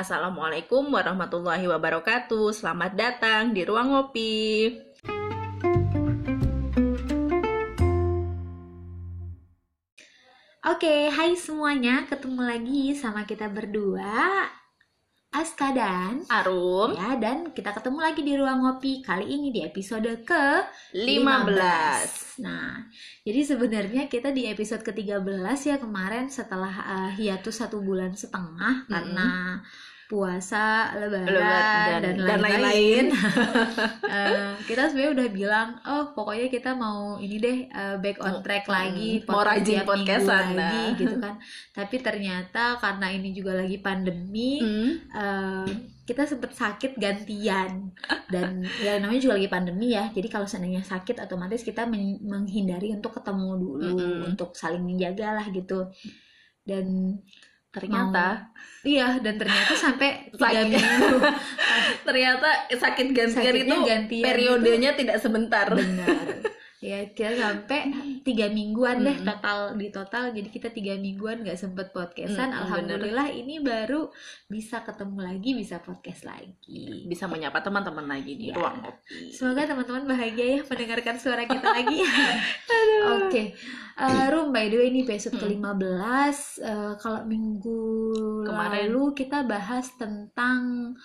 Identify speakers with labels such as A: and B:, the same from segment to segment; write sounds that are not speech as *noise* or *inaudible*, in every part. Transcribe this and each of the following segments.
A: Assalamualaikum warahmatullahi wabarakatuh. Selamat datang di Ruang Ngopi.
B: Oke, hai semuanya, ketemu lagi sama kita berdua, Aska dan
A: Arum.
B: Ya, dan kita ketemu lagi di ruang ngopi kali ini di episode ke
A: 15.
B: Nah, jadi sebenarnya kita di episode ke-13 ya kemarin setelah uh, hiatus satu bulan setengah karena puasa, lebaran,
A: Lebaran
B: dan
A: dan
B: lain-lain. *laughs* Eh, kita sebenarnya udah bilang, oh pokoknya kita mau ini deh uh, back on track
A: Hmm,
B: lagi,
A: mau
B: podcast
A: rajin
B: tiap minggu
A: podcastan,
B: lagi
A: nah.
B: gitu *laughs* kan. Tapi ternyata karena ini juga lagi pandemi,
A: Hmm.
B: eh, kita sempet sakit gantian dan *laughs* ya namanya juga lagi pandemi ya jadi kalau seandainya sakit otomatis kita men- menghindari untuk ketemu dulu
A: Mm-mm.
B: untuk saling menjaga lah gitu dan
A: Ternyata
B: iya dan ternyata sampai *laughs* tiga minggu. *laughs*
A: Ternyata sakit gantian
B: Sakitnya
A: itu
B: gantian
A: periodenya tidak sebentar.
B: benar ya kita sampai *laughs* tiga mingguan deh total di total jadi kita tiga mingguan nggak sempet podcastan
A: Mm-mm,
B: alhamdulillah ini baru bisa ketemu lagi bisa podcast lagi
A: Bisa menyapa teman-teman lagi di
B: Ya.
A: Ruang.
B: Semoga teman-teman bahagia ya mendengarkan suara kita *laughs* lagi. Oke, Eh, Rum by the way ini episode
A: Hmm.
B: ke-15 Eh, Kalau minggu
A: Kemarin.
B: lalu kita bahas tentang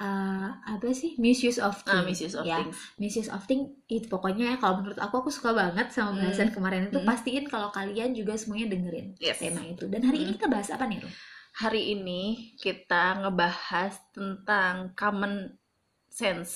B: eh, apa sih misuse of
A: Ah,
B: things
A: misuse of
B: ya
A: things.
B: misuse of things itu pokoknya ya kalau menurut aku aku suka banget sama bahasan
A: Hmm.
B: kemarin itu
A: Hmm.
B: pastiin kalau kalian juga semuanya dengerin
A: Yes.
B: tema itu dan hari ini
A: Hmm.
B: kita bahas apa nih?
A: Hari ini kita ngebahas tentang common sense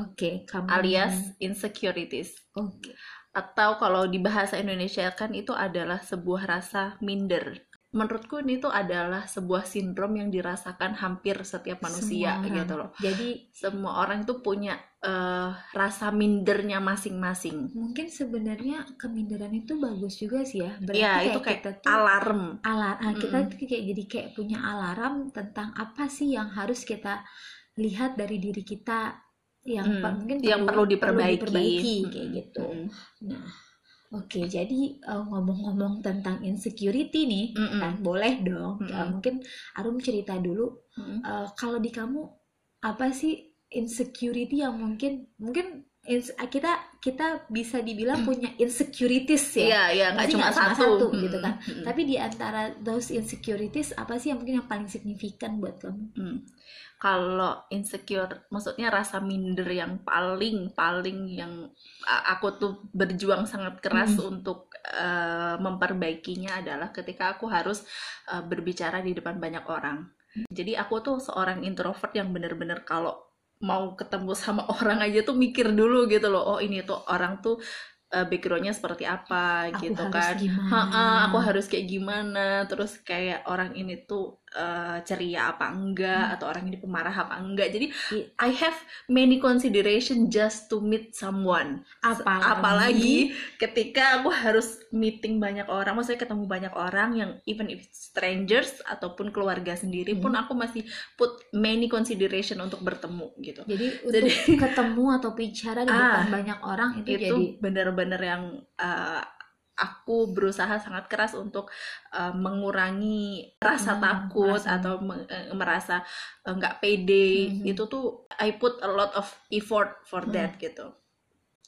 B: Oke, kamu
A: alias insecurities.
B: oke
A: atau kalau di bahasa Indonesia kan itu adalah sebuah rasa minder. Menurutku ini tuh adalah sebuah sindrom yang dirasakan hampir setiap manusia
B: Semua orang.
A: gitu loh.
B: jadi
A: Semua orang itu punya eh, rasa mindernya masing-masing.
B: mungkin sebenarnya keminderan itu bagus juga sih ya berarti
A: Ya,
B: kayak
A: itu kayak
B: kita tuh
A: alarm.
B: alar ah, kita
A: Mm-mm.
B: tuh kayak jadi kayak punya alarm tentang apa sih yang harus kita lihat dari diri kita yang
A: Hmm,
B: mungkin
A: yang perlu diperbaiki.
B: diperbaiki, kayak gitu
A: Mm-mm.
B: nah oke jadi eh, ngomong-ngomong tentang insecurity nih
A: Mm-mm.
B: kan boleh dong
A: Mm-mm.
B: Eh, mungkin Arum cerita dulu
A: Mm-mm.
B: eh, kalau di kamu apa sih insecurity yang mungkin mungkin kita kita bisa dibilang punya insecurities ya
A: Iya, iya, cuma
B: cuma
A: satu,
B: satu,
A: Mm-mm.
B: gitu kan.
A: Mm-mm.
B: tapi di antara those insecurities apa sih yang mungkin yang paling signifikan buat kamu
A: Hmm. Kalau insecure, maksudnya rasa minder yang paling paling yang aku tuh berjuang sangat keras
B: Hmm.
A: untuk eh, memperbaikinya adalah ketika aku harus eh, berbicara di depan banyak orang. Jadi aku tuh seorang introvert yang bener-bener kalau mau ketemu sama *laughs* orang aja tuh mikir dulu gitu loh. Oh ini tuh orang tuh eh, backgroundnya seperti apa
B: aku
A: gitu kan.
B: gimana
A: Ha-ha, aku harus kayak gimana terus kayak orang ini tuh eh, ceria apa enggak
B: Hmm.
A: atau orang ini pemarah apa enggak. Jadi
B: I-
A: I have many consideration just to meet someone.
B: Apalagi,
A: apalagi ketika aku harus meeting banyak orang maksudnya ketemu banyak orang yang even if strangers ataupun keluarga sendiri pun
B: Hmm.
A: aku masih put many consideration untuk bertemu gitu.
B: Jadi
A: Jadi-
B: untuk ketemu atau bicara di
A: Ah,
B: depan banyak orang itu,
A: itu
B: jadi
A: bener-bener yang uh, aku berusaha sangat keras untuk uh, mengurangi rasa
B: Hmm,
A: takut
B: merasa-
A: atau me- eh, merasa eh, nggak pede
B: Mhm.
A: itu tuh I put a lot of effort for
B: Hmm.
A: that gitu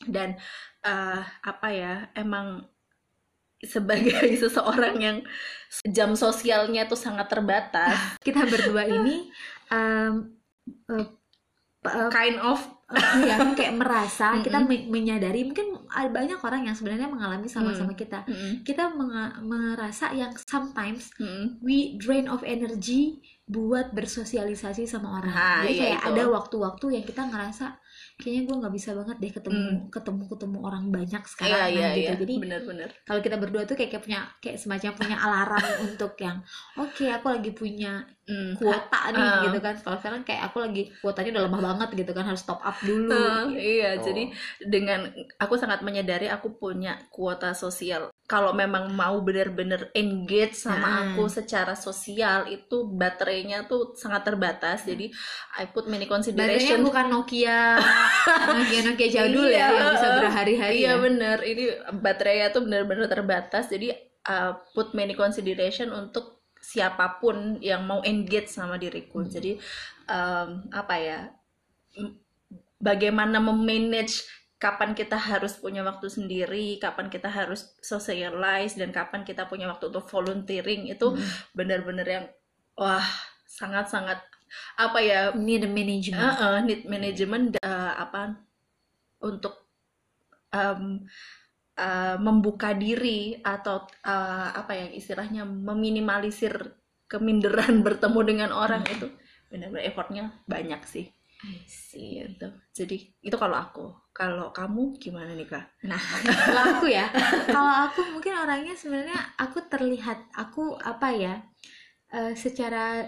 A: dan uh, apa ya emang sebagai *laughs* seseorang yang jam sosialnya tuh sangat terbatas *laughs*
B: kita berdua ini um, *laughs*
A: kind of
B: ya kayak merasa *laughs* kita
A: Mm-mm.
B: me- menyadari mungkin ada banyak orang yang sebenarnya mengalami sama-sama kita
A: mm-mm,
B: kita menga- merasa yang sometimes
A: mm-mm.
B: we drain of energy buat bersosialisasi sama orang.
A: Nah,
B: Jadi
A: iya
B: kayak
A: itu.
B: ada waktu-waktu yang kita ngerasa kayaknya gue nggak bisa banget deh ketemu ketemu ketemu orang banyak sekarang
A: Hmm. iya
B: nah,
A: iya
B: gitu.
A: iya
B: Jadi
A: bener-bener
B: kalau kita berdua tuh kayak, kayak punya kayak semacam punya alarm *laughs* untuk yang oke aku lagi punya
A: Mm,
B: kuota nih
A: Ah.
B: gitu kan. Kalau sekarang kayak aku lagi kuotanya udah lemah banget gitu kan harus top up dulu.
A: Ah,
B: gitu.
A: iya, jadi dengan aku sangat menyadari aku punya kuota sosial. Kalau memang mau benar-benar engage sama
B: Nah.
A: aku secara sosial itu baterainya tuh sangat terbatas. Jadi I put many
B: Baterainya
A: consideration.
B: bukan Nokia *laughs* Nokia Nokia jadul ya
A: Iya,
B: yang bisa berhari-hari
A: Iya
B: ya.
A: bener, ini baterainya tuh benar-benar terbatas. Jadi uh, put many consideration untuk siapa pun yang mau engage sama diriku
B: Hmm.
A: jadi em, apa ya bagaimana memanage kapan kita harus punya waktu sendiri kapan kita harus socialize dan kapan kita punya waktu untuk volunteering itu
B: Hmm.
A: benar-benar yang wah sangat-sangat apa ya
B: need management.
A: Uh, uh, need management uh, apa untuk um, uh, membuka diri atau uh, apa ya istilahnya meminimalisir keminderan *laughs* bertemu dengan orang
B: Hmm.
A: itu. Benar-benar effortnya banyak sih.
B: I see.
A: gitu. Jadi itu kalau aku. Kalau kamu gimana nih kak?
B: Nah, *laughs* kalau aku ya, kalau aku mungkin orangnya sebenarnya aku terlihat aku apa ya, eh, secara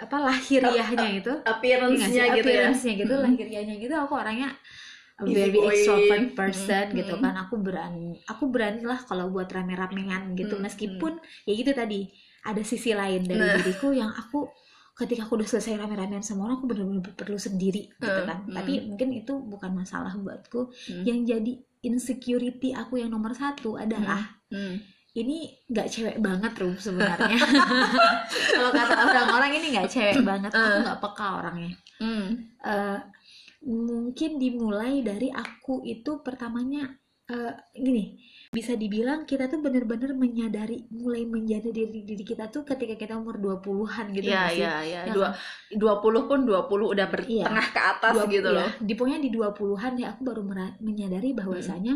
B: apa lahiriahnya itu,
A: appearance-nya
B: Iya
A: gitu ya
B: appearance-nya gitu,
A: Mm.
B: lahiriahnya gitu, aku orangnya very extrovert person
A: Mm,
B: gitu kan. Aku berani, aku berani lah kalau buat rame-ramean gitu,
A: Mm,
B: meskipun ya gitu tadi ada sisi lain dari
A: Nah.
B: diriku yang aku ketika aku udah selesai rame-ramean sama orang, aku benar-benar perlu sendiri gitu
A: Mm,
B: kan.
A: mm.
B: Tapi mungkin itu bukan masalah buatku.
A: Hmm.
B: Yang jadi insecurity aku yang nomor satu adalah
A: Hmm.
B: Ini nggak cewek banget rum sebenarnya *laughs* kalau kata orang-orang ini nggak cewek *clears throat* banget aku
A: Eh.
B: nggak peka orangnya
A: Hmm.
B: Eh, mungkin dimulai dari aku itu pertamanya eh, gini bisa dibilang kita tuh bener-bener menyadari mulai menjadi diri diri kita tuh ketika kita umur 20-an gitu
A: ya
B: nggak sih?
A: ya ya
B: Ya
A: dua dua puluh pun dua puluh udah
B: Iya.
A: bertengah ke atas
B: Dua-
A: gitu
B: iya,
A: loh
B: di pokoknya di 20-an ya aku baru menyadari bahwasanya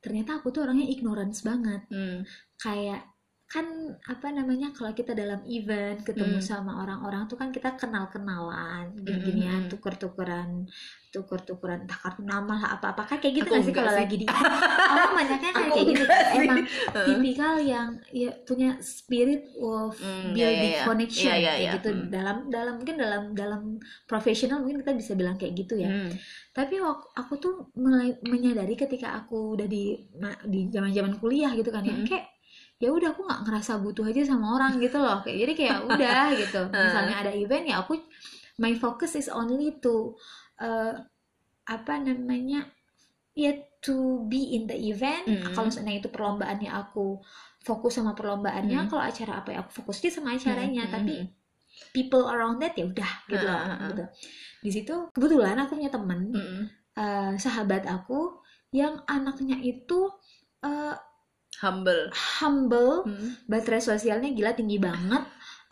B: ternyata aku tuh orangnya ignorance banget
A: Hmm.
B: kayak kan apa namanya kalau kita dalam event ketemu
A: Hmm.
B: sama orang-orang tuh kan kita kenal-kenalan
A: Hmm,
B: gini-ginian
A: hmm.
B: tuker-tukeran tuker-tukeran entah kartu nama lah apa-apa kan kayak gitu
A: Aku
B: nggak sih
A: enggak
B: kalau
A: sih.
B: lagi di *laughs* orang banyaknya kayak
A: Aku
B: kayak gitu
A: sih.
B: emang
A: Heeh.
B: tipikal yang ya punya spirit of
A: Hmm, ya,
B: building
A: ya, ya.
B: connection
A: Ya, ya,
B: kayak
A: ya.
B: gitu
A: Hmm.
B: dalam dalam mungkin dalam dalam profesional mungkin kita bisa bilang kayak gitu ya
A: Hmm.
B: tapi wak- aku tuh mulai menyadari ketika aku udah di di zaman-zaman kuliah gitu kan ya
A: Mm-mm.
B: kayak ya udah aku nggak ngerasa butuh aja sama orang gitu loh. Kayak jadi kayak *laughs* udah gitu. Misalnya ada event ya aku my focus is only to uh, apa namanya ya to be in the event.
A: Mm.
B: kalau seandainya itu perlombaannya aku fokus sama perlombaannya
A: Mm.
B: kalau acara apa ya aku fokus aja sama acaranya.
A: Mm,
B: tapi
A: mm,
B: people around that ya udah gitu loh
A: ah, ah.
B: gitu. Di situ kebetulan aku punya temen
A: mm,
B: eh, sahabat aku yang anaknya itu eh,
A: humble
B: humble,
A: Hmm.
B: baterai sosialnya gila tinggi banget,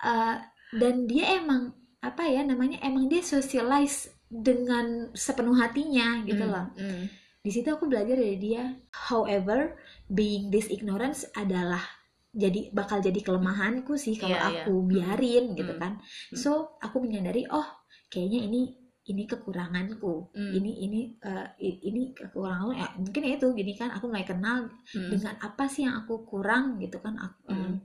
B: eh, dan dia emang apa ya namanya emang dia socialize dengan sepenuh hatinya gitu
A: Hmm,
B: loh.
A: hmm.
B: Di situ aku belajar dari dia. However, being this ignorance adalah jadi bakal jadi kelemahanku sih kalau
A: Iya, iya.
B: aku biarin gitu
A: Hmm.
B: kan. So aku menyadari oh kayaknya ini ini kekuranganku.
A: Hmm.
B: Ini ini eh, i- ini kekuranganku ya mungkin ya itu gini kan aku mulai kenal
A: Hmm.
B: dengan apa sih yang aku kurang gitu kan aku
A: Hmm.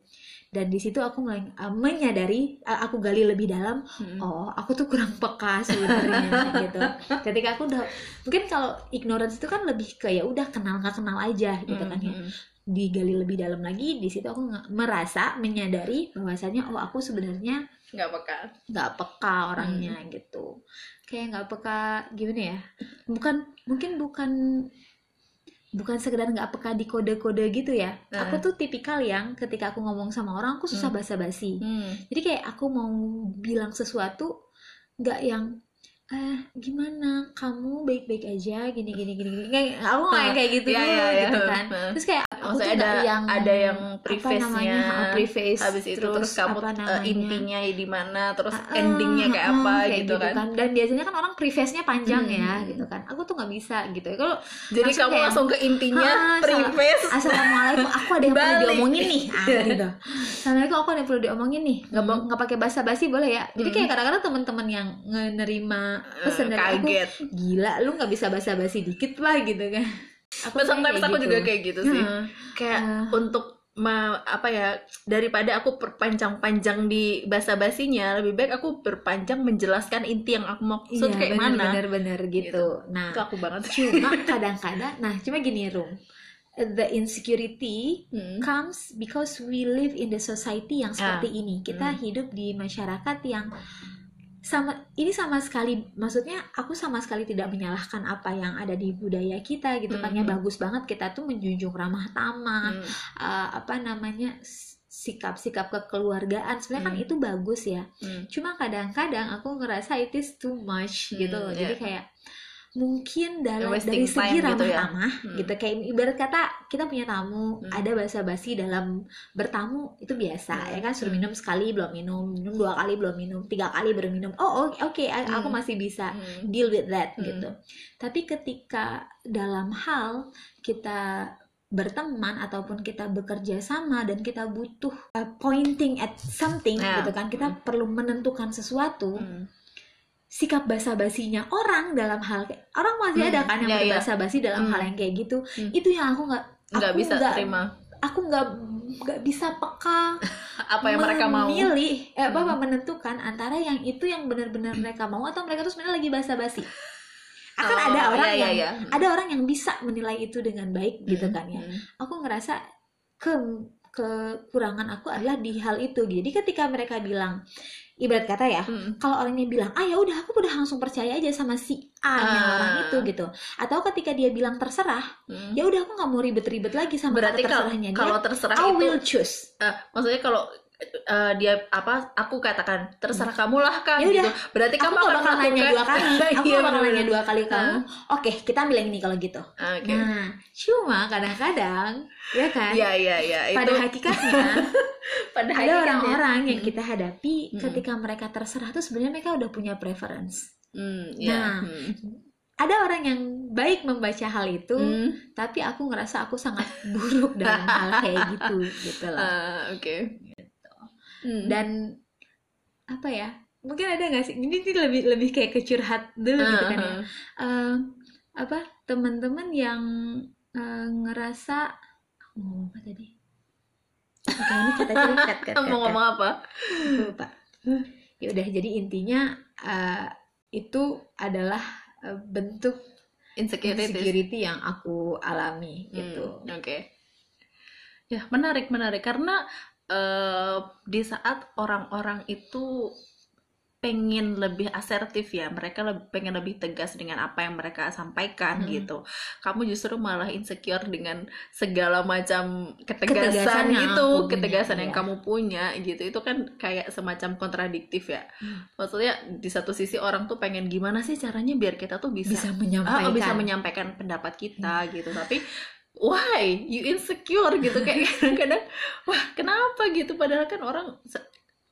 B: dan di situ aku mulai uh, menyadari uh, aku gali lebih dalam
A: Hmm.
B: oh aku tuh kurang peka sebenarnya *laughs* gitu ketika aku udah mungkin kalau ignorance itu kan lebih ke ya udah kenal nggak kenal aja gitu kan ya
A: Hmm, hmm.
B: digali lebih dalam lagi di situ aku merasa menyadari bahwasanya oh aku sebenarnya
A: nggak peka
B: nggak peka orangnya
A: Hmm.
B: gitu kayak nggak peka gimana ya bukan mungkin bukan bukan sekedar nggak peka di kode-kode gitu ya
A: Nah.
B: aku tuh tipikal yang ketika aku ngomong sama orang aku susah
A: Hmm.
B: basa-basi
A: Hmm.
B: jadi kayak aku mau bilang sesuatu nggak yang eh gimana kamu baik-baik aja gini gini gini gini aku nggak yang kayak gitu dulu
A: iya, iya.
B: gitu kan
A: Hmm.
B: terus kayak aku
A: Maksudnya ada-
B: yang
A: ada yang preface-nya,
B: preface.
A: Habis itu terus, kamu
B: apa
A: eh,
B: namanya?
A: intinya di mana terus
B: Ah,
A: endingnya kayak
B: ah,
A: apa
B: kayak
A: gitu, kan.
B: dan biasanya kan orang preface-nya panjang
A: Hmm.
B: ya gitu kan. Aku tuh nggak bisa gitu ya. Kalau
A: jadi
B: langsung
A: kamu
B: kayak,
A: langsung ke intinya preface.
B: assalamualaikum aku ada yang perlu diomongin nih. Ah, *laughs* gitu. Assalamualaikum aku ada yang perlu diomongin nih. Nggak
A: Hmm.
B: nggak pakai basa basi boleh ya. Jadi
A: Hmm.
B: kayak kadang-kadang teman-teman yang menerima pesan dari aku gila lu nggak bisa basa basi dikit lah gitu kan aku
A: But sometimes
B: kayak
A: aku
B: gitu.
A: juga kayak gitu sih
B: Heeh.
A: kayak
B: Ah.
A: untuk ma- apa ya daripada aku perpanjang-panjang di bahasa basinya lebih baik aku berpanjang menjelaskan inti yang aku maksud
B: Iya,
A: kayak
B: bener,
A: mana
B: bener bener gitu nah
A: itu aku banget
B: cuma *laughs* kadang-kadang nah cuma gini Rum the insecurity
A: Hmm.
B: comes because we live in the society yang seperti ini kita
A: Hmm.
B: hidup di masyarakat yang sama ini sama sekali maksudnya aku sama sekali tidak menyalahkan apa yang ada di budaya kita gitu kan ya
A: Hmm.
B: bagus banget kita tuh menjunjung ramah tamah
A: Hmm.
B: uh, apa namanya sikap-sikap kekeluargaan sebenarnya kan
A: Hmm.
B: itu bagus ya
A: Hmm.
B: cuma kadang-kadang aku ngerasa it is too much
A: Hmm,
B: gitu loh jadi
A: iya.
B: kayak mungkin dalam dari segi
A: gitu ya.
B: ramah-tamah
A: Hmm.
B: gitu kayak ibarat kata kita punya tamu
A: Hmm.
B: ada basa-basi dalam bertamu itu biasa
A: Hmm.
B: ya kan suruh
A: Hmm.
B: minum sekali belum minum minum dua kali belum minum tiga kali baru minum oh oke oke, aku
A: Hmm.
B: masih bisa
A: Hmm.
B: deal with that
A: Hmm.
B: gitu tapi ketika dalam hal kita berteman ataupun kita bekerja sama dan kita butuh uh, pointing at something
A: Ya.
B: gitu kan kita perlu menentukan sesuatu
A: Hmm.
B: Sikap basa-basinya orang dalam hal kayak orang masih
A: Hmm,
B: ada kan yang
A: iya, iya.
B: berbasa-basi dalam
A: Hmm.
B: hal yang kayak gitu
A: Hmm.
B: itu yang aku nggak
A: nggak bisa
B: nggak-
A: terima
B: aku nggak nggak bisa peka *laughs*
A: apa yang mereka mau
B: memilih eh, apa,
A: Hmm.
B: apa, menentukan antara yang itu yang benar-benar mereka mau atau mereka tuh sebenarnya lagi basa-basi akan
A: Oh,
B: ada orang
A: iya, iya,
B: yang
A: iya.
B: ada orang yang bisa menilai itu dengan baik gitu
A: Hmm,
B: kan ya
A: hmm.
B: aku ngerasa ke kekurangan aku adalah di hal itu jadi ketika mereka bilang ibarat kata ya
A: Hmm.
B: kalau orangnya bilang ah ya udah aku udah langsung percaya aja sama si A nya
A: Ah.
B: orang itu gitu atau ketika dia bilang terserah
A: Hmm.
B: ya udah aku nggak mau ribet-ribet lagi sama
A: berarti
B: kata
A: kalau
B: terserahnya dia
A: kalau terserah
B: I
A: itu
B: will choose
A: eh, maksudnya kalau eh, dia apa aku katakan terserah kamu lah kan
B: Ya
A: gitu. Berarti
B: aku
A: kamu akan
B: bakal nanya dua kali. *laughs* Aku
A: Iya,
B: bakal nanya dua kali kamu oke kita ambil yang ini kalau gitu.
A: Oke.
B: Nah cuma kadang-kadang ya kan?
A: Iya iya iya
B: pada hakikatnya *laughs*
A: pada
B: ada orang-orang yang
A: Hmm.
B: kita hadapi
A: Hmm.
B: ketika mereka terserah tuh sebenarnya mereka udah punya preference.
A: Hmm, iya.
B: Nah,
A: Hmm.
B: ada orang yang baik membaca hal itu
A: Hmm.
B: tapi aku ngerasa aku sangat buruk dalam hal kayak gitu gitu loh. *laughs*
A: Ah, oke Hmm.
B: dan apa ya mungkin ada nggak sih? Ini sih lebih lebih kayak kecurhat dulu gitu kan ya. Eh, apa teman-teman yang eh, ngerasa mau ngomong apa tadi? Oke, ini kata
A: ah. mau ngomong apa?
B: Lupa. Ya udah jadi intinya eh, itu adalah eh, bentuk
A: insecurity
B: insecurity yang aku alami
A: Hmm,
B: gitu
A: oke. Ya menarik menarik. Karena eh, di saat orang-orang itu pengen lebih asertif ya mereka lebih pengen lebih tegas dengan apa yang mereka sampaikan
B: Hmm.
A: gitu kamu justru malah insecure dengan segala macam ketegasan,
B: Ketegasan
A: gitu
B: aku punya,
A: ketegasan yang
B: iya.
A: kamu punya gitu itu kan kayak semacam kontradiktif ya
B: Hmm.
A: maksudnya di satu sisi orang tuh pengen gimana sih caranya biar kita tuh bisa
B: bisa
A: Ah,
B: menyampaikan
A: bisa menyampaikan pendapat kita gitu tapi why? You insecure gitu. Kayak *laughs* kadang-kadang wah kenapa? gitu. Padahal kan orang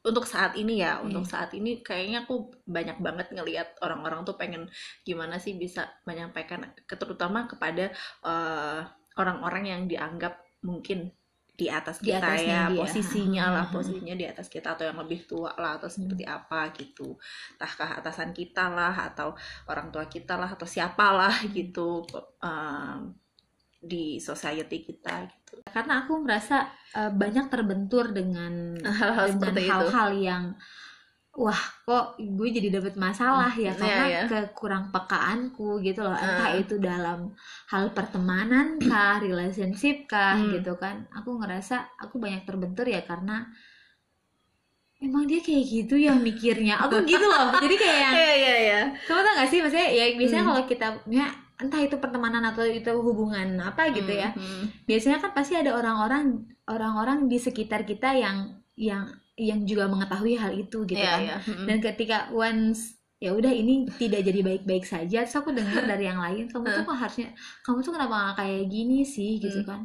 A: untuk saat ini ya untuk saat ini kayaknya aku banyak banget ngelihat orang-orang tuh pengen gimana sih bisa menyampaikan terutama kepada eh, orang-orang yang dianggap mungkin di atas
B: Di
A: kita
B: atasnya
A: ya
B: dia.
A: posisinya lah
B: Hmm. *laughs*
A: posisinya di atas kita atau yang lebih tua lah atau seperti apa gitu. Entahkah atasan kita lah atau orang tua kita lah atau siapalah gitu um, di society kita gitu
B: karena aku merasa eh, banyak terbentur dengan
A: hal-hal
B: dengan hal-hal yang wah kok gue jadi dapat masalah ya
A: Iya,
B: karena
A: iya.
B: kekurang pekaanku gitu loh entah
A: Ah.
B: itu dalam hal pertemanan kah *clears throat* relationship kah
A: Hmm.
B: gitu kan aku ngerasa aku banyak terbentur ya karena emang dia kayak gitu ya mikirnya aku gitu loh jadi kayak yang *laughs*
A: iya iya iya
B: kamu tau gak sih maksudnya ya biasanya
A: Hmm.
B: kalau kita ya entah itu pertemanan atau itu hubungan apa gitu ya.
A: Hmm,
B: biasanya kan pasti ada orang-orang orang-orang di sekitar kita yang yang yang juga mengetahui hal itu gitu
A: iya
B: kan.
A: iya. Hmm.
B: dan ketika once ya udah ini tidak jadi baik-baik saja terus aku dengar *laughs* dari yang lain kamu tuh kok harusnya kamu tuh kenapa nggak kayak gini sih? gitu
A: Hmm.
B: kan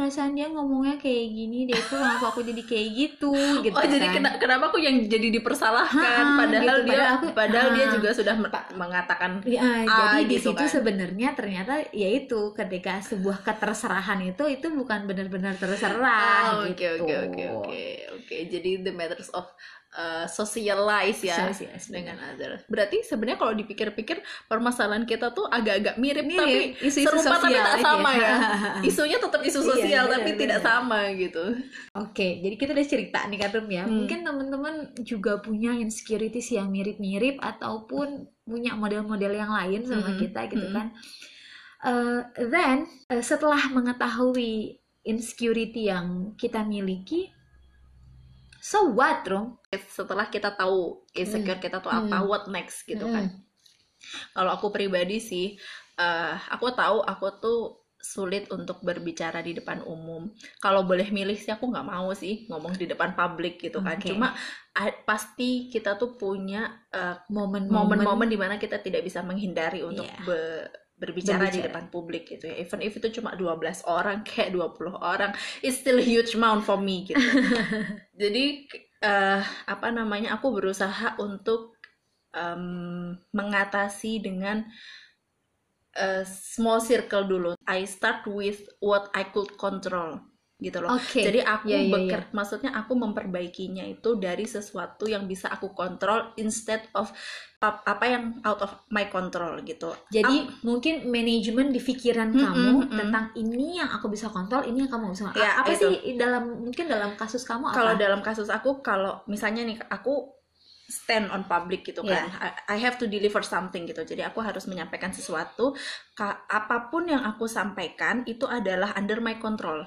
B: perasaan dia ngomongnya kayak gini deh tuh kenapa aku jadi kayak gitu *laughs* gitu
A: Oh jadi
B: kan.
A: kena- kenapa aku yang jadi dipersalahkan
B: Ha-ha,
A: padahal
B: gitu.
A: dia
B: Padahal aku-
A: padahal dia
B: ha.
A: juga sudah me- mengatakan
B: Ya,
A: Ah,
B: jadi di
A: gitu
B: situ
A: kan.
B: sebenarnya ternyata yaitu ketika sebuah keterserahan itu itu bukan benar-benar terserah
A: Oh, oke
B: gitu.
A: oke oke oke oke jadi the matters of uh, socialize ya
B: Socialize,
A: dengan
B: benar.
A: others. Berarti sebenarnya kalau dipikir-pikir permasalahan kita tuh agak-agak mirip, tapi
B: Mirip, isu-isu
A: serupa tapi
B: sosial
A: tak
B: aja.
A: sama ya. *laughs* Isunya tetap isu
B: Iya,
A: sosial
B: benar,
A: tapi tidak
B: benar.
A: sama gitu.
B: Oke, jadi kita udah cerita nih Katum ya.
A: Hmm.
B: Mungkin teman-teman juga punya insecurities yang mirip-mirip ataupun punya model-model yang lain sama
A: Hmm,
B: kita gitu
A: hmm.
B: kan. Eh, then eh, setelah mengetahui insecurity yang kita miliki, so what, Rom?
A: Setelah kita tahu insecure kita tuh apa,
B: Hmm.
A: what next gitu
B: Hmm.
A: kan. Kalau aku pribadi sih, eh, aku tahu aku tuh sulit untuk berbicara di depan umum. Kalau boleh milih sih aku nggak mau sih ngomong di depan publik gitu kan.
B: Oke.
A: Cuma pasti kita tuh punya uh,
B: momen-momen
A: momen-momen di mana kita tidak bisa menghindari untuk
B: Iya.
A: be- berbicara, di
B: Berbicara.
A: depan publik gitu ya. Even if itu cuma 12 orang *laughs* kayak 20 orang, it's still a huge amount for me gitu. *laughs* Jadi eh, apa namanya? Aku berusaha untuk em, mengatasi dengan eh, small circle dulu. I start with what I could control gitu loh.
B: Oke.
A: Jadi aku
B: Iya, iya,
A: beker, maksudnya aku memperbaikinya itu dari sesuatu yang bisa aku kontrol instead of ap- apa yang out of my control gitu.
B: Jadi mungkin manajemen di pikiran
A: Mm-mm,
B: kamu
A: mm-mm.
B: tentang ini yang aku bisa kontrol, ini yang kamu bisa.
A: Ya,
B: apa
A: itu.
B: sih dalam mungkin dalam kasus kamu apa?
A: Kalau dalam kasus aku, kalau misalnya nih aku stand on public gitu kan, I, I have to deliver something gitu. Jadi aku harus menyampaikan sesuatu. Ka- apa pun yang aku sampaikan itu adalah under my control.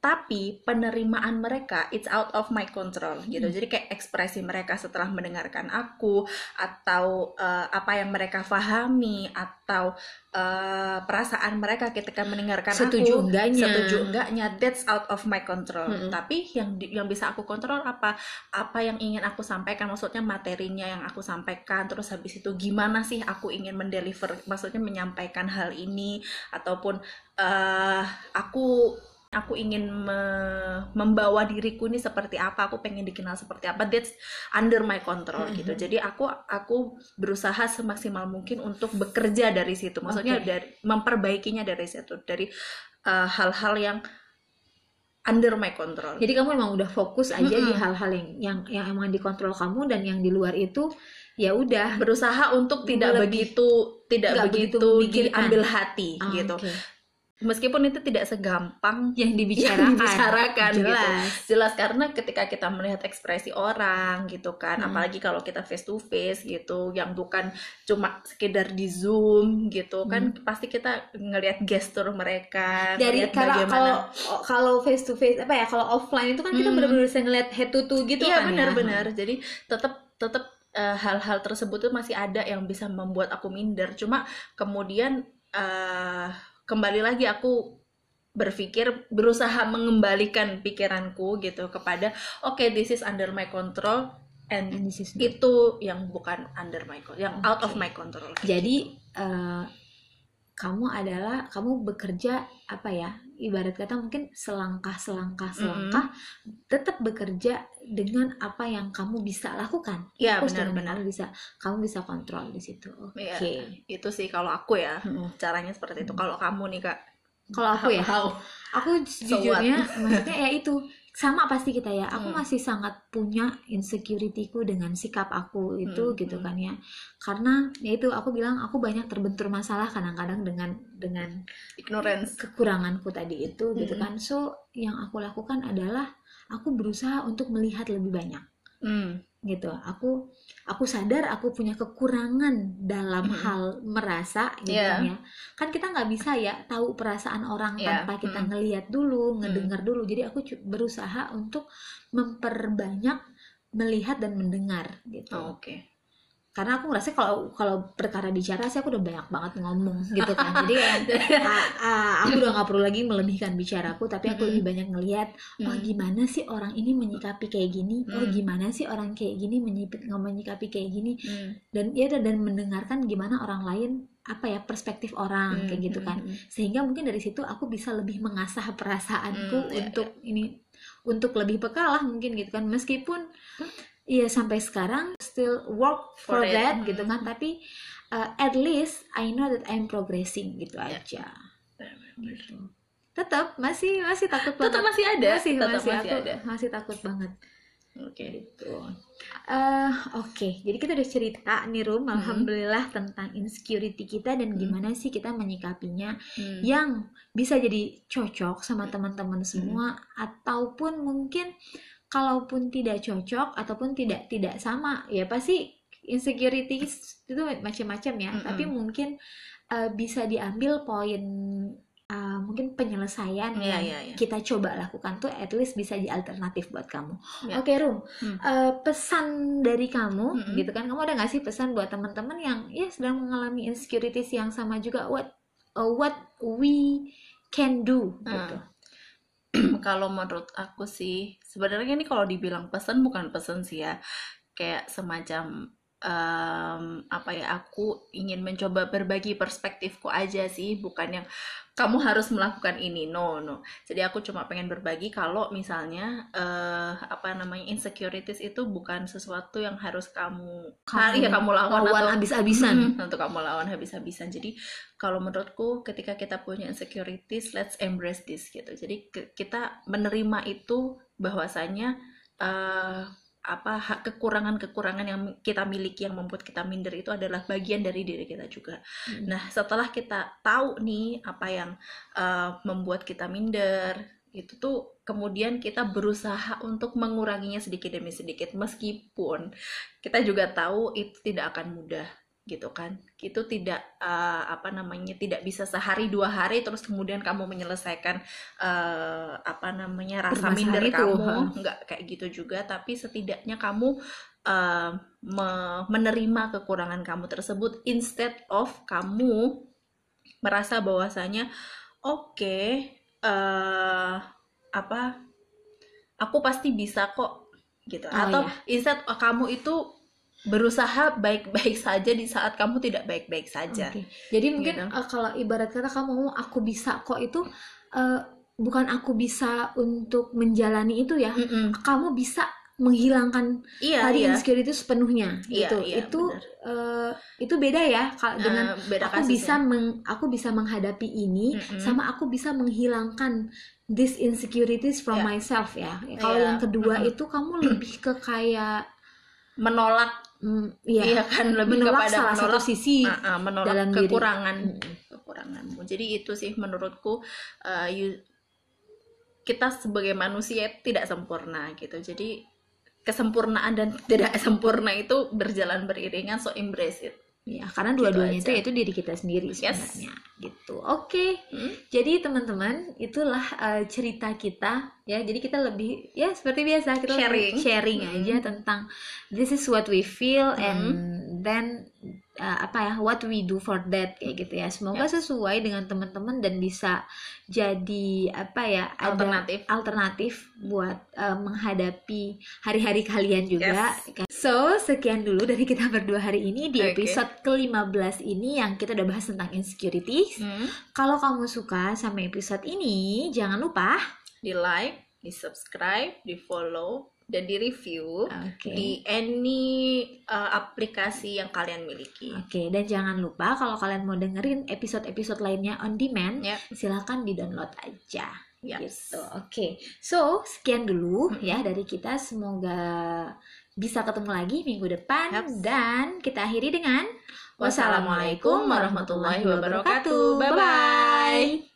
A: Tapi penerimaan mereka it's out of my control gitu.
B: Hmm.
A: Jadi kayak ekspresi mereka setelah mendengarkan aku atau eh, apa yang mereka pahami atau eh, perasaan mereka ketika mendengarkan
B: setuju
A: aku
B: enggaknya?
A: setuju enggaknya that's out of my control
B: Mm-mm.
A: tapi yang yang bisa aku kontrol apa apa yang ingin aku sampaikan maksudnya materinya yang aku sampaikan terus habis itu gimana sih aku ingin mendeliver maksudnya menyampaikan hal ini ataupun eh aku aku ingin me- membawa diriku ini seperti apa aku pengen dikenal seperti apa that's under my control
B: Mhm.
A: gitu jadi aku aku berusaha semaksimal mungkin untuk bekerja dari situ maksudnya
B: Oke.
A: dari memperbaikinya dari situ dari uh, hal-hal yang under my control
B: Jadi kamu emang udah fokus aja di
A: Mm-mm.
B: hal-hal yang yang yang emang dikontrol kamu dan yang di luar itu ya udah.
A: berusaha untuk tidak begitu tidak begitu,
B: begitu
A: diambil hati
B: Ah,
A: gitu. Meskipun itu tidak segampang *laughs*
B: Yang
A: yang
B: dibicarakan.
A: dibicarakan gitu
B: Jelas.
A: jelas karena ketika kita melihat ekspresi orang gitu kan
B: Hmm.
A: apalagi kalau kita face to face gitu yang bukan cuma sekedar di zoom gitu kan pasti kita ngelihat gestur mereka
B: Hmm. Dari
A: ngelihat
B: kalau
A: bagaimana
B: kalau kalau face to face apa ya kalau offline itu kan kita
A: Hmm.
B: benar-benar bisa ngeliat head to toe gitu
A: iya
B: kan ya.
A: benar-benar jadi tetap tetap eh, hal-hal tersebut tuh masih ada yang bisa membuat aku minder cuma kemudian eh, kembali lagi aku berpikir berusaha mengembalikan pikiranku gitu kepada oke this is under my control and
B: And this is not.
A: itu yang bukan under my control yang out of my control
B: Jadi eh, kamu adalah kamu bekerja apa ya ibarat kata mungkin selangkah selangkah selangkah tetap bekerja dengan apa yang kamu bisa lakukan.
A: ya
B: dengan yang
A: benar-benar
B: bisa kamu bisa kontrol di situ. Oke.
A: Iya. itu sih kalau aku ya
B: Mm-mm.
A: caranya seperti itu
B: Hmm.
A: kalau kamu nih kak
B: Kalau aku ya,
A: How?
B: aku sejujurnya maksudnya ya itu sama pasti kita ya. Aku
A: Hmm.
B: masih sangat punya insecurity-ku dengan sikap aku itu
A: Hmm,
B: gitu
A: hmm.
B: kan ya. Karena ya itu aku bilang aku banyak terbentur masalah kadang-kadang dengan dengan
A: ignorance
B: kekuranganku tadi itu gitu
A: Mm-mm.
B: kan so yang aku lakukan adalah aku berusaha untuk melihat lebih banyak
A: Hmm.
B: Gitu aku aku sadar aku punya kekurangan dalam hal merasa gitu
A: Yeah.
B: kan ya kan kita nggak bisa ya tahu perasaan orang
A: Yeah.
B: tanpa kita
A: Mm-mm.
B: ngelihat dulu ngedengar dulu jadi aku berusaha untuk memperbanyak melihat dan mendengar gitu
A: Oh, oke
B: karena aku ngerasa kalau kalau perkara bicara sih aku udah banyak banget ngomong gitu kan. Jadi *laughs* kayak, ah, ah, aku udah nggak perlu lagi melebihkan bicaraku tapi aku lebih banyak ngelihat oh gimana sih orang ini menyikapi kayak gini? Oh gimana sih orang kayak gini menyikapi menyikapi kayak gini?
A: Hmm.
B: dan ya dan mendengarkan gimana orang lain apa ya perspektif orang
A: Hmm,
B: kayak gitu
A: hmm,
B: kan.
A: hmm.
B: sehingga mungkin dari situ aku bisa lebih mengasah perasaanku
A: Hmm, iya,
B: untuk ini untuk lebih peka lah mungkin gitu kan. Meskipun Iya sampai sekarang still work for,
A: For it.
B: that
A: Hmm.
B: gitu kan tapi uh, at least I know that I'm progressing gitu
A: Ya.
B: aja gitu. tetap masih masih takut banget
A: tetap masih ada
B: masih
A: tetap
B: masih,
A: masih
B: aku
A: ada
B: masih takut banget
A: oke
B: gitu Eh, oke jadi kita udah cerita nih Rum
A: Hmm.
B: alhamdulillah tentang insecurity kita dan
A: Hmm.
B: gimana sih kita menyikapinya
A: Hmm.
B: yang bisa jadi cocok sama
A: Hmm.
B: teman-teman semua ataupun mungkin kalaupun tidak cocok ataupun tidak tidak sama ya pasti insecurity itu macam-macam ya
A: Mm-mm.
B: tapi mungkin uh, bisa diambil poin uh, mungkin penyelesaian
A: Iya,
B: yang
A: iya, iya.
B: kita coba lakukan tuh at least bisa jadi alternatif buat kamu.
A: Ya.
B: Oke Rum,
A: Hmm.
B: uh, pesan dari kamu
A: Mm-mm.
B: gitu kan, kamu ada nggak sih pesan buat teman-teman yang ya sedang mengalami insecurities yang sama juga? What uh, what we can do
A: Hmm.
B: gitu. *clears throat*
A: kalau menurut aku sih sebenarnya ini kalau dibilang pesan bukan pesan sih ya. Kayak semacam em, apa ya aku ingin mencoba berbagi perspektifku aja sih bukan yang kamu harus melakukan ini no no jadi aku cuma pengen berbagi kalau misalnya eh, apa namanya insecurities itu bukan sesuatu yang harus kamu
B: Kamu
A: ya kamu lawan
B: lawan
A: atau
B: habis-habisan.
A: Mm, untuk kamu lawan habis-habisan. Jadi kalau menurutku ketika kita punya insecurities, let's embrace this gitu. Jadi kita menerima itu bahwasanya eh, apa hak kekurangan-kekurangan yang kita miliki yang membuat kita minder itu adalah bagian dari diri kita juga.
B: Hmm.
A: Nah, setelah kita tahu nih apa yang eh, membuat kita minder, itu tuh kemudian kita berusaha untuk menguranginya sedikit demi sedikit meskipun kita juga tahu itu tidak akan mudah gitu kan itu tidak eh, apa namanya tidak bisa sehari dua hari terus kemudian kamu menyelesaikan eh, apa namanya rasa minder
B: itu,
A: kamu
B: ha.
A: nggak kayak gitu juga tapi setidaknya kamu me- menerima kekurangan kamu tersebut instead of kamu merasa bahwasanya oke eh apa aku pasti bisa kok gitu
B: Oh,
A: atau
B: iya.
A: instead oh, kamu itu berusaha baik-baik saja di saat kamu tidak baik-baik saja
B: Oke. Jadi mungkin
A: Gitu.
B: uh, kalau ibarat kata kamu ngomong aku bisa kok itu uh, bukan aku bisa untuk menjalani itu ya.
A: Mm-mm.
B: Kamu bisa menghilangkan
A: iya
B: tadi
A: iya
B: insecurity itu sepenuhnya
A: Iya,
B: gitu.
A: iya,
B: itu
A: benar.
B: uh, itu beda ya kalau dengan
A: Eh, beda
B: aku
A: kasusnya.
B: bisa meng- aku bisa menghadapi ini
A: Mm-mm.
B: sama aku bisa menghilangkan this insecurities from
A: Iya.
B: myself ya. Kalau
A: Iya.
B: yang kedua
A: Mm-mm.
B: itu kamu lebih ke kayak
A: menolak
B: mm, ya
A: iya kan lebih
B: menolak
A: kepada
B: salah
A: menolak
B: satu sisi.
A: Ah, ah, menolak
B: dalam diri.
A: kekurangan
B: Mm.
A: kekuranganmu jadi itu sih menurutku eh, you- kita sebagai manusia tidak sempurna gitu jadi kesempurnaan dan tidak sempurna itu berjalan beriringan so embrace it
B: Ya, karena dua-duanya
A: Gitu
B: itu yaitu diri kita sendiri
A: Yes.
B: sebenarnya. Gitu. Oke.
A: Hmm?
B: Jadi teman-teman, itulah uh, cerita kita ya. Jadi kita lebih ya seperti biasa kita
A: Sharing.
B: sharing
A: Hmm.
B: aja tentang this is what we feel
A: Hmm.
B: and then uh, apa ya what we do for that kayak gitu ya. Semoga
A: Yes.
B: sesuai dengan teman-teman dan bisa jadi apa ya
A: alternatif
B: alternatif buat uh, menghadapi hari-hari kalian juga. So, sekian dulu dari kita berdua hari ini di episode ke-15 ini yang kita udah bahas tentang insecurities.
A: Hmm?
B: Kalau kamu suka sama episode ini, jangan lupa
A: di like di subscribe di follow dan di review
B: Oke.
A: di any uh, aplikasi yang kalian miliki
B: Oke, dan jangan lupa kalau kalian mau dengerin episode-episode lainnya on demand,
A: Yep.
B: silahkan di-download aja.
A: Yes.
B: Gitu. Oke. So, sekian dulu
A: Mm-mm.
B: ya dari kita. Semoga bisa ketemu lagi minggu depan
A: Yep.
B: dan kita akhiri dengan
A: Wassalamualaikum warahmatullahi wabarakatuh. Bye-bye.